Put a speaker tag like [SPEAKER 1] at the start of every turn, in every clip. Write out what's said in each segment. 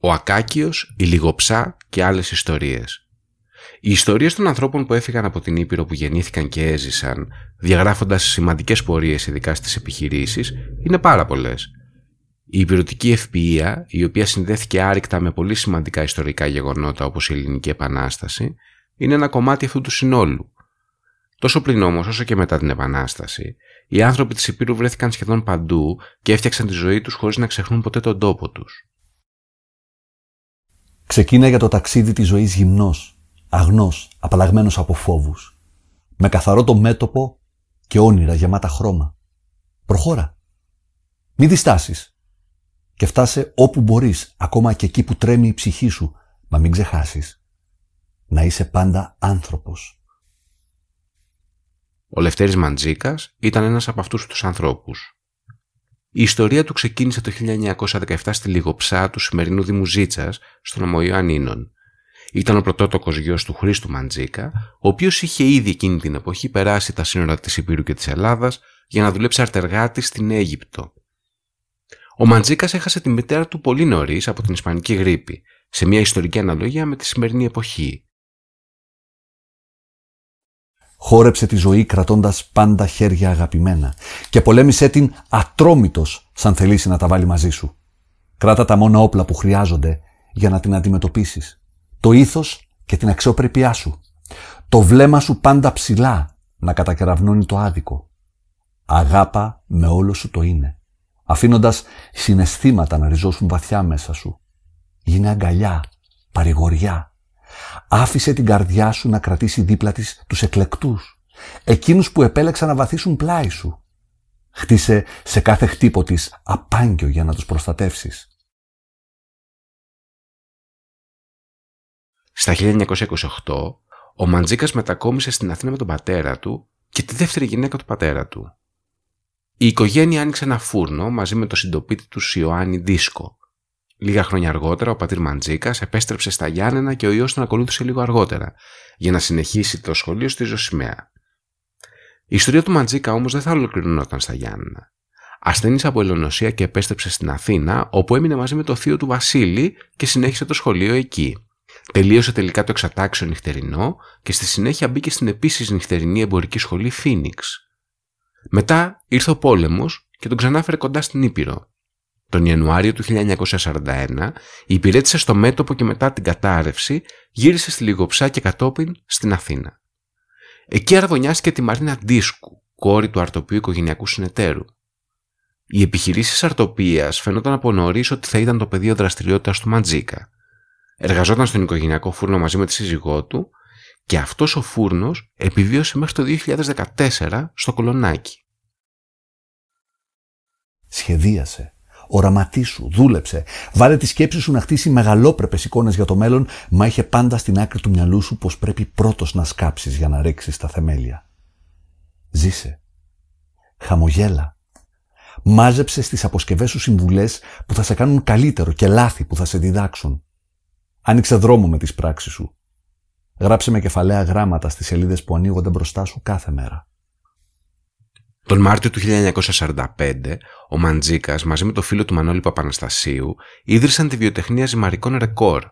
[SPEAKER 1] Ο Ακάκιος, η Λιγοψά και άλλες ιστορίες. Οι ιστορίες των ανθρώπων που έφυγαν από την Ήπειρο που γεννήθηκαν και έζησαν, διαγράφοντας σημαντικές πορείες ειδικά στις επιχειρήσεις, είναι πάρα πολλές. Η υπηρετική ευποιία, η οποία συνδέθηκε άρρηκτα με πολύ σημαντικά ιστορικά γεγονότα όπως η Ελληνική Επανάσταση, είναι ένα κομμάτι αυτού του συνόλου. Τόσο πριν όμως όσο και μετά την Επανάσταση, οι άνθρωποι της Υπήρου βρέθηκαν σχεδόν παντού και έφτιαξαν τη ζωή τους χωρίς να ξεχνούν ποτέ τον τόπο τους.
[SPEAKER 2] Ξεκίνα για το ταξίδι της ζωής γυμνός, αγνός, απαλλαγμένος από φόβους. Με καθαρό το μέτωπο και όνειρα γεμάτα χρώμα. Προχώρα. Μη διστάσεις. Και φτάσε όπου μπορείς, ακόμα και εκεί που τρέμει η ψυχή σου. Μα μην ξεχάσεις. Να είσαι πάντα άνθρωπος.
[SPEAKER 1] Ο Λευτέρης Μαντζίκας ήταν ένας από αυτούς τους ανθρώπους. Η ιστορία του ξεκίνησε το 1917 στη Λιγοψά του σημερινού Δήμου Ζήτσας, στον νομό Ιωαννίνων. Ήταν ο πρωτότοκος γιος του Χρήστου Μαντζίκα, ο οποίος είχε ήδη εκείνη την εποχή περάσει τα σύνορα της Υπήρου και της Ελλάδας για να δουλέψει αρτεργάτη στην Αίγυπτο. Ο Μαντζίκας έχασε τη μητέρα του πολύ νωρίς από την Ισπανική γρήπη, σε μια ιστορική αναλογία με τη σημερινή εποχή.
[SPEAKER 2] Χόρεψε τη ζωή κρατώντας πάντα χέρια αγαπημένα και πολέμησέ την ατρόμητος σαν θελήσει να τα βάλει μαζί σου. Κράτα τα μόνα όπλα που χρειάζονται για να την αντιμετωπίσεις. Το ήθος και την αξιοπρέπειά σου. Το βλέμμα σου πάντα ψηλά να κατακεραυνώνει το άδικο. Αγάπα με όλο σου το είναι, αφήνοντας συναισθήματα να ριζώσουν βαθιά μέσα σου. Γίνε αγκαλιά, παρηγοριά, Άφησε την καρδιά σου να κρατήσει δίπλα της τους εκλεκτούς, εκείνους που επέλεξαν να βαθίσουν πλάι σου. Χτίσε σε κάθε χτύπο της απάνκιο για να τους προστατεύσεις.
[SPEAKER 1] Στα 1928, ο Μαντζίκας μετακόμισε στην Αθήνα με τον πατέρα του και τη δεύτερη γυναίκα του πατέρα του. Η οικογένεια άνοιξε ένα φούρνο μαζί με το συντοπίτη του Ιωάννη Δίσκο, Λίγα χρόνια αργότερα, ο πατήρ Μαντζίκας επέστρεψε στα Γιάννενα και ο ιός τον ακολούθησε λίγο αργότερα, για να συνεχίσει το σχολείο στη Ζωσιμαία. Η ιστορία του Μαντζίκα όμως δεν θα ολοκληρωνόταν στα Γιάννενα. Ασθένησε από ελονοσία και επέστρεψε στην Αθήνα, όπου έμεινε μαζί με το θείο του Βασίλη και συνέχισε το σχολείο εκεί. Τελείωσε τελικά το εξατάξιο νυχτερινό και στη συνέχεια μπήκε στην επίσης νυχτερινή εμπορική σχολή Φίνιξ. Μετά ήρθε ο πόλεμος και τον ξανάφερε κοντά στην Ήπειρο. Τον Ιανουάριο του 1941 υπηρέτησε στο μέτωπο και μετά την κατάρρευση γύρισε στη Λιγοψά και κατόπιν στην Αθήνα. Εκεί αραβωνιάστηκε τη Μαρίνα Ντίσκου, κόρη του αρτοπίου οικογενειακού συνεταίρου. Οι επιχειρήσεις αρτοπία φαινόταν από νωρίς ότι θα ήταν το πεδίο δραστηριότητας του Μαντζίκα. Εργαζόταν στον οικογενειακό φούρνο μαζί με τη σύζυγό του και αυτός ο φούρνος επιβίωσε μέχρι το 2014 στο Κολονάκι.
[SPEAKER 2] Σχεδίασε Οραματίσου, δούλεψε. Βάλε τη σκέψη σου να χτίσει μεγαλόπρεπες εικόνες για το μέλλον, μα είχε πάντα στην άκρη του μυαλού σου πως πρέπει πρώτος να σκάψεις για να ρίξει τα θεμέλια. Ζήσε. Χαμογέλα. Μάζεψε στις αποσκευές σου συμβουλές που θα σε κάνουν καλύτερο και λάθη που θα σε διδάξουν. Άνοιξε δρόμο με τις πράξεις σου. Γράψε με κεφαλαία γράμματα στις σελίδες που ανοίγονται μπροστά σου κάθε μέρα.
[SPEAKER 1] Τον Μάρτιο του 1945, ο Μαντζίκας μαζί με το φίλο του Μανώλη Παπαναστασίου ίδρυσαν τη βιοτεχνία ζυμαρικών ρεκόρ.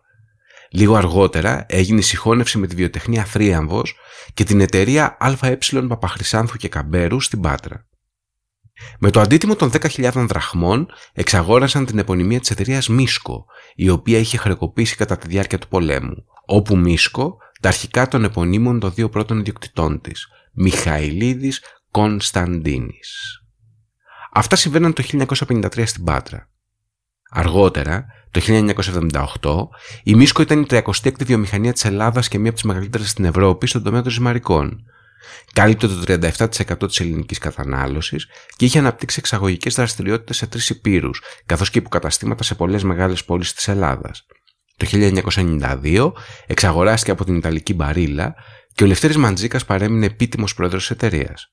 [SPEAKER 1] Λίγο αργότερα έγινε η συγχώνευση με τη βιοτεχνία Θρίαμβος και την εταιρεία ΑΕ Παπαχρυσάνθου και Καμπέρου στην Πάτρα. Με το αντίτιμο των 10.000 δραχμών εξαγόρασαν την επωνυμία της εταιρείας Μίσκο, η οποία είχε χρεοκοπήσει κατά τη διάρκεια του πολέμου, όπου Μίσκο τα αρχικά των επωνύμων των δύο πρώτων ιδιοκτητών της, Μιχαηλίδης Κωνσταντίνης. Αυτά συμβαίναν το 1953 στην Πάτρα. Αργότερα, το 1978, η Μίσκο ήταν η 36η βιομηχανία της Ελλάδας και μία από τις μεγαλύτερες στην Ευρώπη στον τομέα των ζυμαρικών. Κάλυπτε το 37% της ελληνικής κατανάλωσης και είχε αναπτύξει εξαγωγικές δραστηριότητες σε τρεις υπήρους, καθώς και υποκαταστήματα σε πολλές μεγάλες πόλεις της Ελλάδας. Το 1992 εξαγοράστηκε από την Ιταλική Μπαρίλα και ο Λευτέρης Μαντζίκας παρέμεινε επίτιμος πρόεδρος της εταιρείας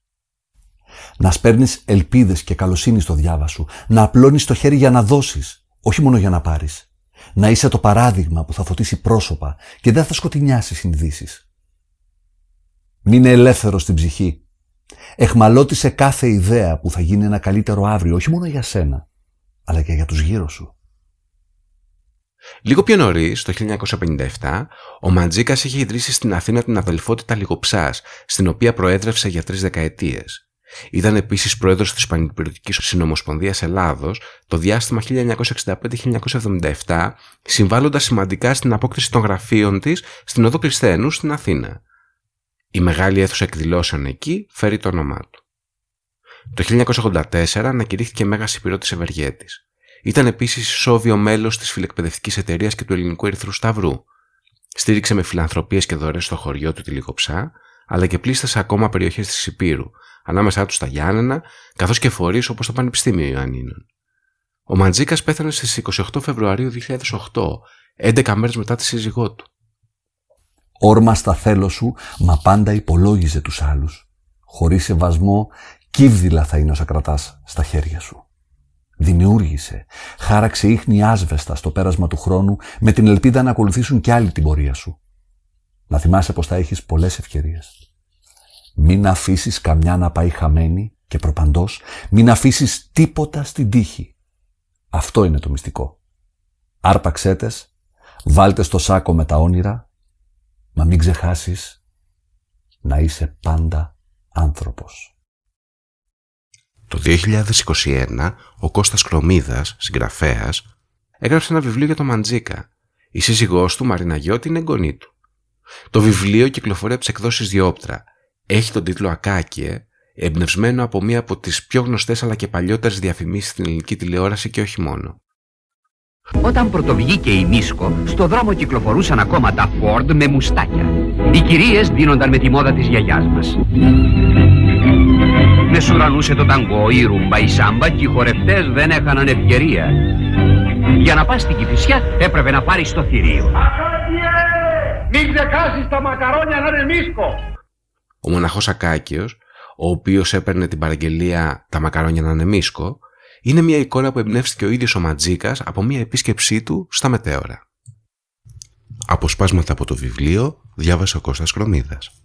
[SPEAKER 2] να σπέρνεις ελπίδες και καλοσύνη στο διάβα σου, να απλώνεις το χέρι για να δώσεις, όχι μόνο για να πάρεις. Να είσαι το παράδειγμα που θα φωτίσει πρόσωπα και δεν θα σκοτεινιάσεις συνειδήσεις. Μείνε ελεύθερος στην ψυχή. Εχμαλώτησε κάθε ιδέα που θα γίνει ένα καλύτερο αύριο, όχι μόνο για σένα, αλλά και για τους γύρω σου.
[SPEAKER 1] Λίγο πιο νωρίς, το 1957, ο Μαντζίκας είχε ιδρύσει στην Αθήνα την αδελφότητα Λιγοψάς, στην οποία προέδρευσε για τρεις δεκαετίες. Ήταν επίσης πρόεδρος της Πανεπιστημιακής Συνομοσπονδίας Ελλάδος το διάστημα 1965-1977, συμβάλλοντας σημαντικά στην απόκτηση των γραφείων της στην Οδό Κριστένου στην Αθήνα. Η μεγάλη αίθουσα εκδηλώσεων εκεί φέρει το όνομά του. Το 1984 ανακηρύχθηκε μέγας υπηρέτης Ευεργέτης. Ήταν επίσης ισόβιο μέλος της φιλεκπαιδευτικής εταιρείας και του Ελληνικού Ερυθρού Σταυρού. Στήριξε με φιλανθρωπίες και δωρέ στο χωριό του τη Λιγοψά, αλλά και πλήστασε ακόμα περιοχές της Υπήρου, ανάμεσά τους στα Γιάννενα, καθώς και φορείς όπως το Πανεπιστήμιο Ιωαννίνων. Ο Μαντζίκας πέθανε στις 28 Φεβρουαρίου 2008, 11 μέρες μετά τη σύζυγό του.
[SPEAKER 2] Όρμα στα θέλω σου, μα πάντα υπολόγιζε τους άλλους. Χωρίς σεβασμό, κύβδηλα θα είναι όσα κρατάς στα χέρια σου. Δημιούργησε, χάραξε ίχνη άσβεστα στο πέρασμα του χρόνου με την ελπίδα να ακολουθήσουν κι άλλοι την πορεία σου. Να θυμάσαι πως θα έχεις πολλές ευκαιρίες. Μην αφήσεις καμιά να πάει χαμένη και προπαντός μην αφήσεις τίποτα στην τύχη. Αυτό είναι το μυστικό. Άρπαξέ βάλτε στο σάκο με τα όνειρα, μα μην ξεχάσεις να είσαι πάντα άνθρωπος.
[SPEAKER 1] Το 2021 ο Κώστας Κρομίδας, συγγραφέας, έγραψε ένα βιβλίο για το Μαντζίκα. Η σύζυγός του, Μαρίνα Γιώτη, είναι εγγονή του. Το βιβλίο κυκλοφορεί από τις εκδόσεις Διόπτρα. Έχει τον τίτλο «Ακάκιε», εμπνευσμένο από μία από τις πιο γνωστές αλλά και παλιότερες διαφημίσεις στην ελληνική τηλεόραση και όχι μόνο.
[SPEAKER 3] Όταν πρωτοβγήκε η Μίσκο, στο δρόμο κυκλοφορούσαν ακόμα τα Ford με μουστάκια. Οι κυρίες δίνονταν με τη μόδα της γιαγιάς μας μεσουρανούσε το ταγκό, η ρούμπα, η σάμπα και οι χορευτές δεν έχαναν ευκαιρία. Για να πας στην Κηφισιά έπρεπε να πάρεις το θηρίο.
[SPEAKER 4] Μην ξεχάσεις τα μακαρόνια να είναι μίσκο!
[SPEAKER 1] Ο μοναχός Ακάκιος, ο οποίος έπαιρνε την παραγγελία «Τα μακαρόνια να είναι μίσκο», είναι μια εικόνα που εμπνεύστηκε ο ίδιος ο Ματζίκας από μια επίσκεψή του στα μετέωρα. Αποσπάσματα από το βιβλίο διάβασε ο Κώστας Κρομίδας.